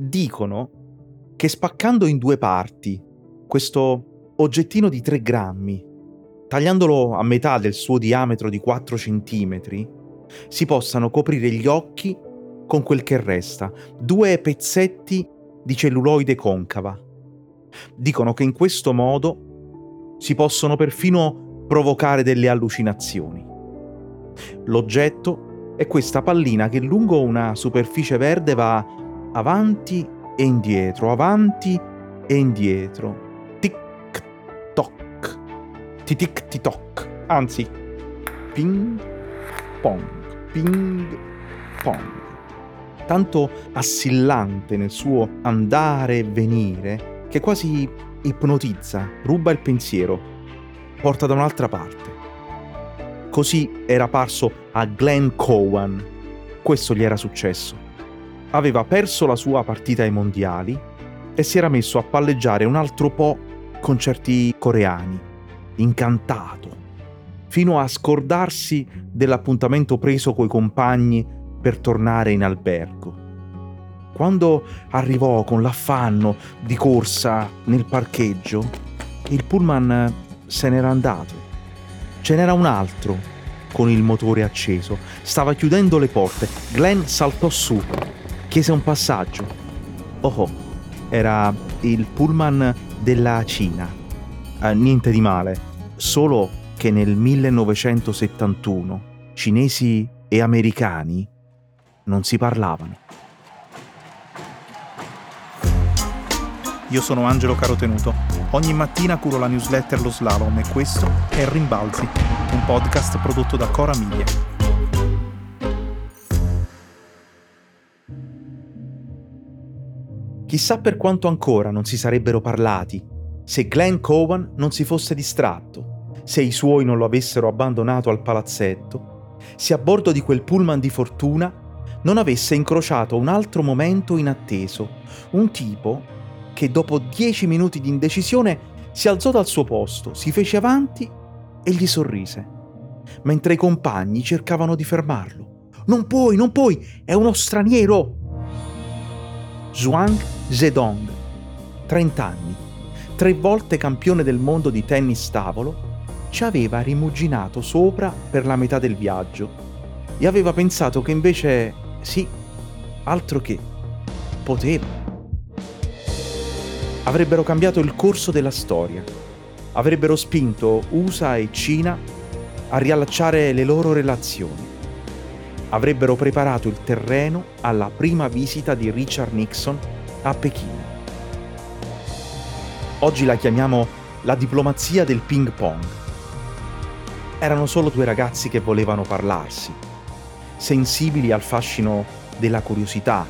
dicono che spaccando in due parti questo oggettino di 3 grammi, tagliandolo a metà del suo diametro di 4 centimetri, si possano coprire gli occhi con quel che resta, due pezzetti di celluloide concava. Dicono che in questo modo si possono perfino provocare delle allucinazioni. L'oggetto è questa pallina che lungo una superficie verde va avanti e indietro, avanti e indietro. Tic toc, ti tic ti toc, anzi, ping pong, ping pong. Tanto assillante nel suo andare e venire che quasi ipnotizza, ruba il pensiero, porta da un'altra parte. Così era parso a Glenn Cowan. Questo gli era successo aveva perso la sua partita ai mondiali e si era messo a palleggiare un altro po' concerti coreani, incantato, fino a scordarsi dell'appuntamento preso coi compagni per tornare in albergo. Quando arrivò con l'affanno di corsa nel parcheggio, il pullman se n'era andato. Ce n'era un altro con il motore acceso. Stava chiudendo le porte. Glenn saltò su chiese un passaggio. Oh, oh era il pullman della Cina. Eh, niente di male, solo che nel 1971 cinesi e americani non si parlavano. Io sono Angelo Carotenuto. Ogni mattina curo la newsletter Lo Slalom e questo è Rimbalzi, un podcast prodotto da Cora Miglia. Chissà per quanto ancora non si sarebbero parlati se Glenn Cowan non si fosse distratto, se i suoi non lo avessero abbandonato al palazzetto, se a bordo di quel pullman di fortuna non avesse incrociato un altro momento inatteso, un tipo che dopo dieci minuti di indecisione si alzò dal suo posto, si fece avanti e gli sorrise, mentre i compagni cercavano di fermarlo. Non puoi, non puoi, è uno straniero! Zhuang Zedong, 30 anni, tre volte campione del mondo di tennis tavolo, ci aveva rimuginato sopra per la metà del viaggio e aveva pensato che invece sì, altro che, poteva. Avrebbero cambiato il corso della storia, avrebbero spinto USA e Cina a riallacciare le loro relazioni avrebbero preparato il terreno alla prima visita di Richard Nixon a Pechino. Oggi la chiamiamo la diplomazia del ping pong. Erano solo due ragazzi che volevano parlarsi, sensibili al fascino della curiosità,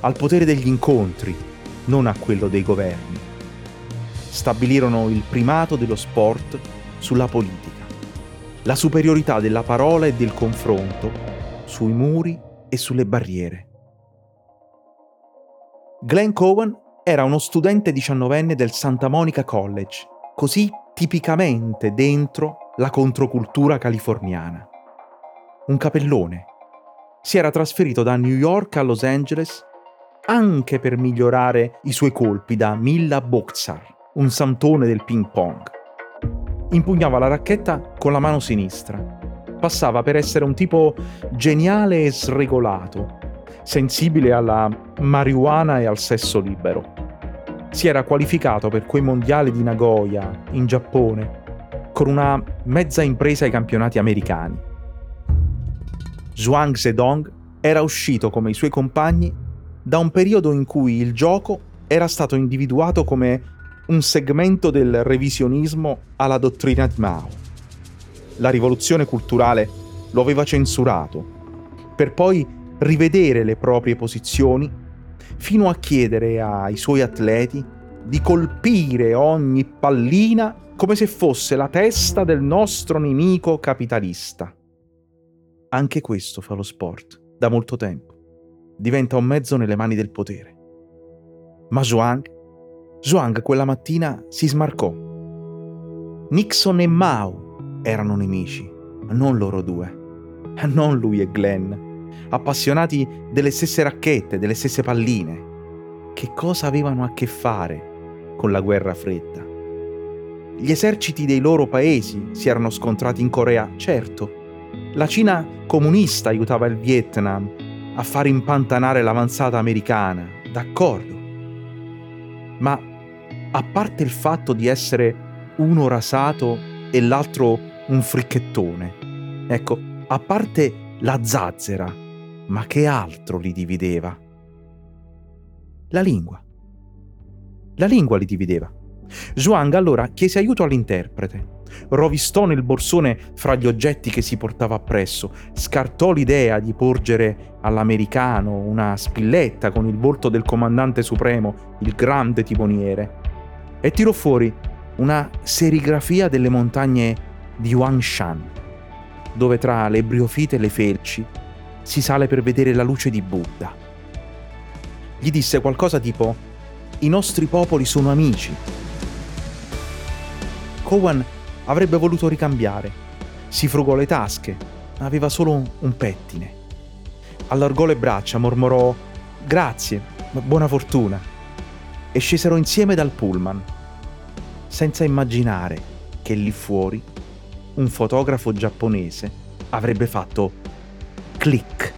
al potere degli incontri, non a quello dei governi. Stabilirono il primato dello sport sulla politica, la superiorità della parola e del confronto sui muri e sulle barriere. Glenn Cowan era uno studente diciannovenne del Santa Monica College, così tipicamente dentro la controcultura californiana. Un capellone. Si era trasferito da New York a Los Angeles anche per migliorare i suoi colpi da Milla Boxar, un santone del ping pong. Impugnava la racchetta con la mano sinistra passava per essere un tipo geniale e sregolato, sensibile alla marijuana e al sesso libero. Si era qualificato per quei mondiali di Nagoya, in Giappone, con una mezza impresa ai campionati americani. Zhuang Zedong era uscito come i suoi compagni da un periodo in cui il gioco era stato individuato come un segmento del revisionismo alla dottrina di Mao la rivoluzione culturale lo aveva censurato, per poi rivedere le proprie posizioni fino a chiedere ai suoi atleti di colpire ogni pallina come se fosse la testa del nostro nemico capitalista. Anche questo fa lo sport da molto tempo. Diventa un mezzo nelle mani del potere. Ma Zhuang, Zhuang quella mattina si smarcò. Nixon e Mao erano nemici, non loro due, non lui e Glenn, appassionati delle stesse racchette, delle stesse palline. che cosa avevano a che fare con la guerra fredda. Gli eserciti dei loro paesi si erano scontrati in Corea, certo. La Cina comunista aiutava il Vietnam a far impantanare l'avanzata americana, d'accordo. Ma a parte il fatto di essere uno rasato e l'altro un fricchettone, ecco, a parte la zazzera, ma che altro li divideva? La lingua. La lingua li divideva. Zhuang allora chiese aiuto all'interprete. Rovistò nel borsone fra gli oggetti che si portava appresso, scartò l'idea di porgere all'americano una spilletta con il volto del comandante supremo, il grande timoniere, e tirò fuori una serigrafia delle montagne di Huangshan, dove tra le briofite e le felci si sale per vedere la luce di Buddha. Gli disse qualcosa tipo: I nostri popoli sono amici. Cowan avrebbe voluto ricambiare. Si frugò le tasche, ma aveva solo un pettine. Allargò le braccia, mormorò Grazie, buona fortuna. E scesero insieme dal pullman, senza immaginare che lì fuori un fotografo giapponese avrebbe fatto click.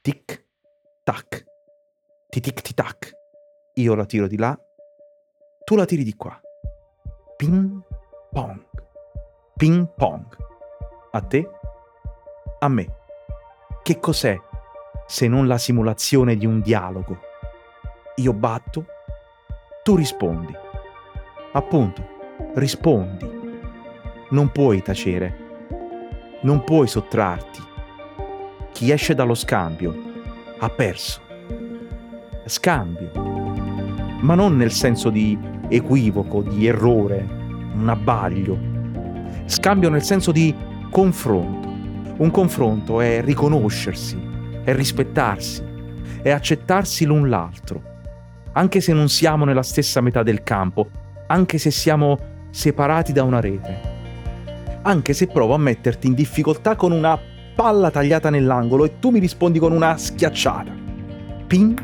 Tic, tac, tic tac. Io la tiro di là, tu la tiri di qua. Ping pong. Ping pong. A te? A me. Che cos'è se non la simulazione di un dialogo? Io batto, tu rispondi. Appunto, rispondi. Non puoi tacere. Non puoi sottrarti. Chi esce dallo scambio ha perso. Scambio. Ma non nel senso di equivoco, di errore, un abbaglio. Scambio nel senso di confronto. Un confronto è riconoscersi, è rispettarsi, è accettarsi l'un l'altro, anche se non siamo nella stessa metà del campo, anche se siamo separati da una rete, anche se provo a metterti in difficoltà con una palla tagliata nell'angolo e tu mi rispondi con una schiacciata. Ping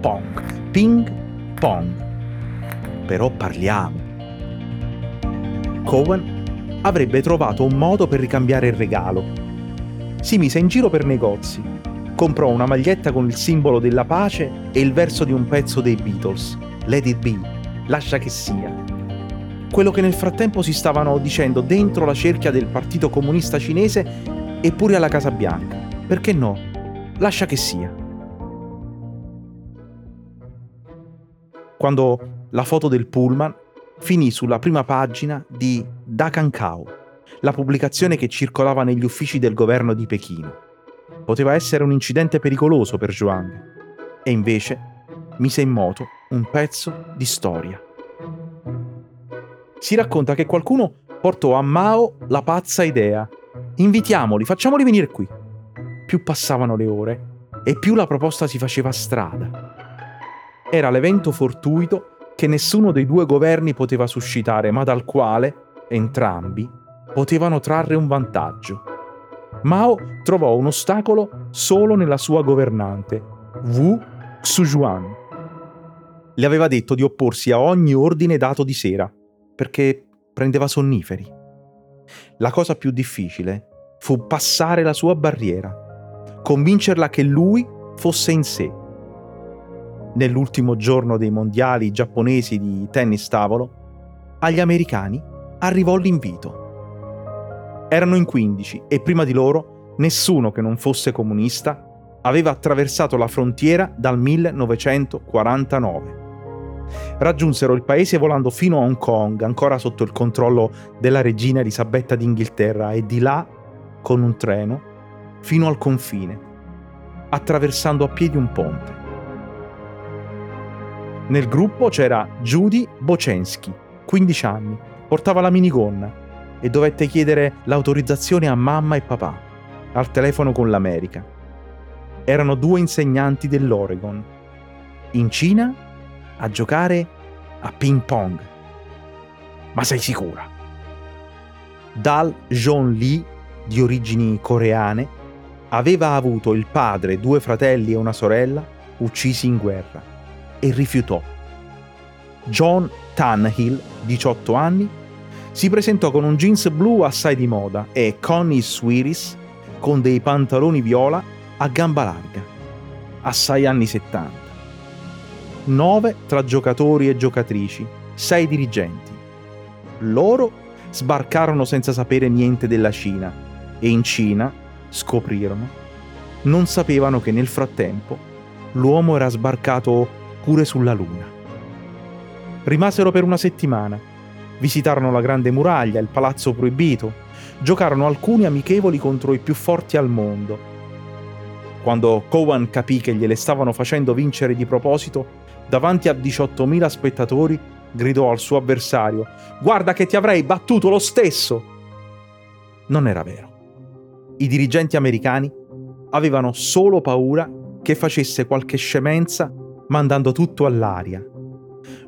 pong, ping pong. Però parliamo. Cowan avrebbe trovato un modo per ricambiare il regalo. Si mise in giro per negozi, comprò una maglietta con il simbolo della pace e il verso di un pezzo dei Beatles, Let It Be lascia che sia. Quello che nel frattempo si stavano dicendo dentro la cerchia del Partito Comunista Cinese e pure alla Casa Bianca. Perché no? Lascia che sia. Quando la foto del pullman finì sulla prima pagina di Da Kankao, la pubblicazione che circolava negli uffici del governo di Pechino. Poteva essere un incidente pericoloso per Zhuang. E invece mise in moto un pezzo di storia. Si racconta che qualcuno portò a Mao la pazza idea. Invitiamoli, facciamoli venire qui. Più passavano le ore e più la proposta si faceva strada. Era l'evento fortuito che nessuno dei due governi poteva suscitare, ma dal quale entrambi potevano trarre un vantaggio. Mao trovò un ostacolo solo nella sua governante, Wu Xujuan le aveva detto di opporsi a ogni ordine dato di sera, perché prendeva sonniferi. La cosa più difficile fu passare la sua barriera, convincerla che lui fosse in sé. Nell'ultimo giorno dei mondiali giapponesi di tennis tavolo, agli americani arrivò l'invito. Erano in 15 e prima di loro nessuno che non fosse comunista aveva attraversato la frontiera dal 1949 raggiunsero il paese volando fino a Hong Kong, ancora sotto il controllo della regina Elisabetta d'Inghilterra, e di là, con un treno, fino al confine, attraversando a piedi un ponte. Nel gruppo c'era Judy Bocensky, 15 anni, portava la minigonna e dovette chiedere l'autorizzazione a mamma e papà, al telefono con l'America. Erano due insegnanti dell'Oregon. In Cina a giocare a ping pong. Ma sei sicura? Dal John Lee, di origini coreane, aveva avuto il padre, due fratelli e una sorella uccisi in guerra. e rifiutò. John Tannehill, 18 anni, si presentò con un jeans blu assai di moda e Connie Swiris con dei pantaloni viola a gamba larga, assai anni 70. Nove tra giocatori e giocatrici, sei dirigenti. Loro sbarcarono senza sapere niente della Cina e in Cina scoprirono. Non sapevano che nel frattempo l'uomo era sbarcato pure sulla Luna. Rimasero per una settimana. Visitarono la Grande Muraglia, il Palazzo Proibito, giocarono alcuni amichevoli contro i più forti al mondo. Quando Cowan capì che gliele stavano facendo vincere di proposito, davanti a 18.000 spettatori gridò al suo avversario: Guarda che ti avrei battuto lo stesso! Non era vero. I dirigenti americani avevano solo paura che facesse qualche scemenza mandando tutto all'aria.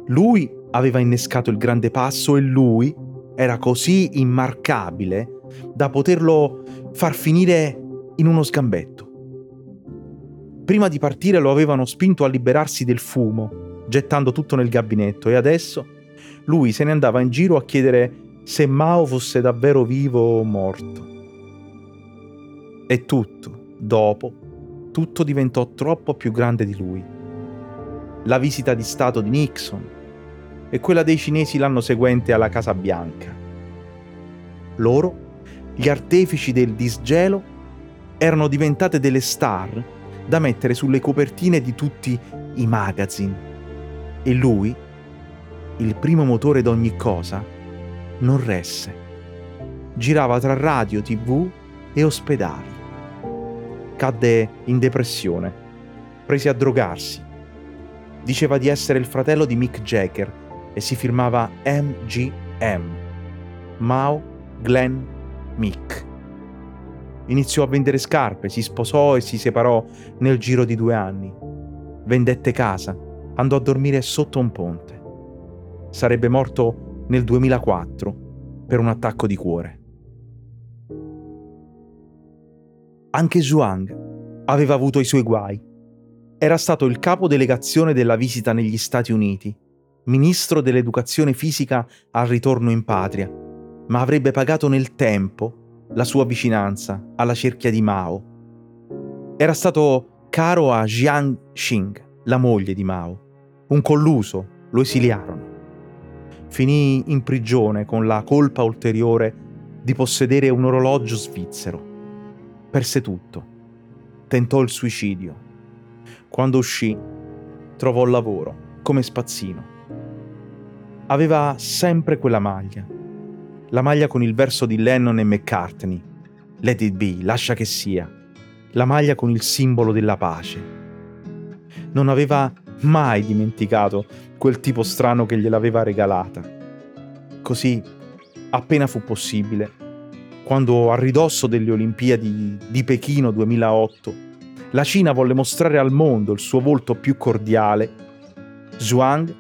Lui aveva innescato il grande passo e lui era così immarcabile da poterlo far finire in uno sgambetto. Prima di partire lo avevano spinto a liberarsi del fumo, gettando tutto nel gabinetto e adesso lui se ne andava in giro a chiedere se Mao fosse davvero vivo o morto. E tutto, dopo, tutto diventò troppo più grande di lui. La visita di Stato di Nixon e quella dei cinesi l'anno seguente alla Casa Bianca. Loro, gli artefici del disgelo, erano diventate delle star da mettere sulle copertine di tutti i magazine. E lui, il primo motore d'ogni cosa, non resse. Girava tra radio, tv e ospedali. Cadde in depressione, prese a drogarsi. Diceva di essere il fratello di Mick Jagger e si firmava MGM. Mao Glenn Mick. Iniziò a vendere scarpe, si sposò e si separò nel giro di due anni. Vendette casa, andò a dormire sotto un ponte. Sarebbe morto nel 2004 per un attacco di cuore. Anche Zhuang aveva avuto i suoi guai. Era stato il capo delegazione della visita negli Stati Uniti, ministro dell'educazione fisica al ritorno in patria, ma avrebbe pagato nel tempo la sua vicinanza alla cerchia di Mao. Era stato caro a Jiang Xing, la moglie di Mao. Un colluso, lo esiliarono. Finì in prigione con la colpa ulteriore di possedere un orologio svizzero. Perse tutto. Tentò il suicidio. Quando uscì, trovò lavoro come spazzino. Aveva sempre quella maglia. La maglia con il verso di Lennon e McCartney. Let it be, lascia che sia. La maglia con il simbolo della pace. Non aveva mai dimenticato quel tipo strano che gliel'aveva regalata. Così, appena fu possibile, quando a ridosso delle Olimpiadi di Pechino 2008 la Cina volle mostrare al mondo il suo volto più cordiale, Zhuang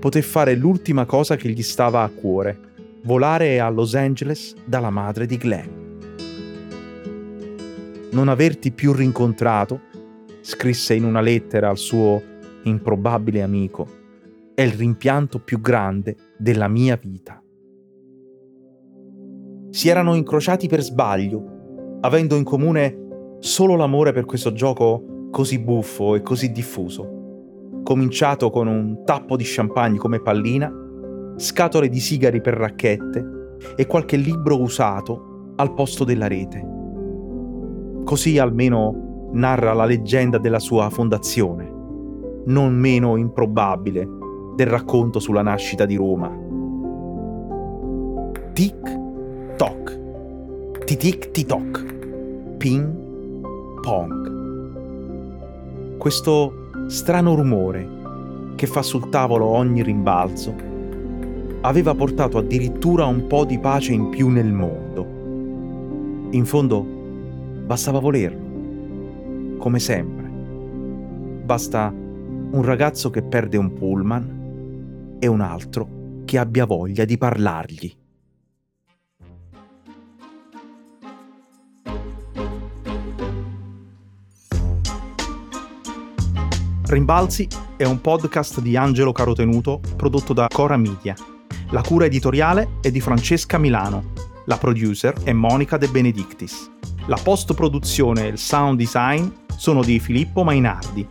poté fare l'ultima cosa che gli stava a cuore, volare a Los Angeles dalla madre di Glenn. Non averti più rincontrato, scrisse in una lettera al suo improbabile amico, è il rimpianto più grande della mia vita. Si erano incrociati per sbaglio, avendo in comune solo l'amore per questo gioco così buffo e così diffuso. Cominciato con un tappo di champagne come pallina, scatole di sigari per racchette e qualche libro usato al posto della rete. Così almeno narra la leggenda della sua fondazione non meno improbabile del racconto sulla nascita di Roma. Tic toc, titic titok, ping pong. Questo strano rumore che fa sul tavolo ogni rimbalzo aveva portato addirittura un po' di pace in più nel mondo. In fondo bastava volerlo, come sempre. Basta un ragazzo che perde un pullman e un altro che abbia voglia di parlargli. Rimbalzi è un podcast di Angelo Carotenuto prodotto da Cora Media. La cura editoriale è di Francesca Milano. La producer è Monica De Benedictis. La post-produzione e il sound design sono di Filippo Mainardi.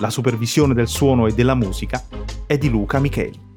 La supervisione del suono e della musica è di Luca Micheli.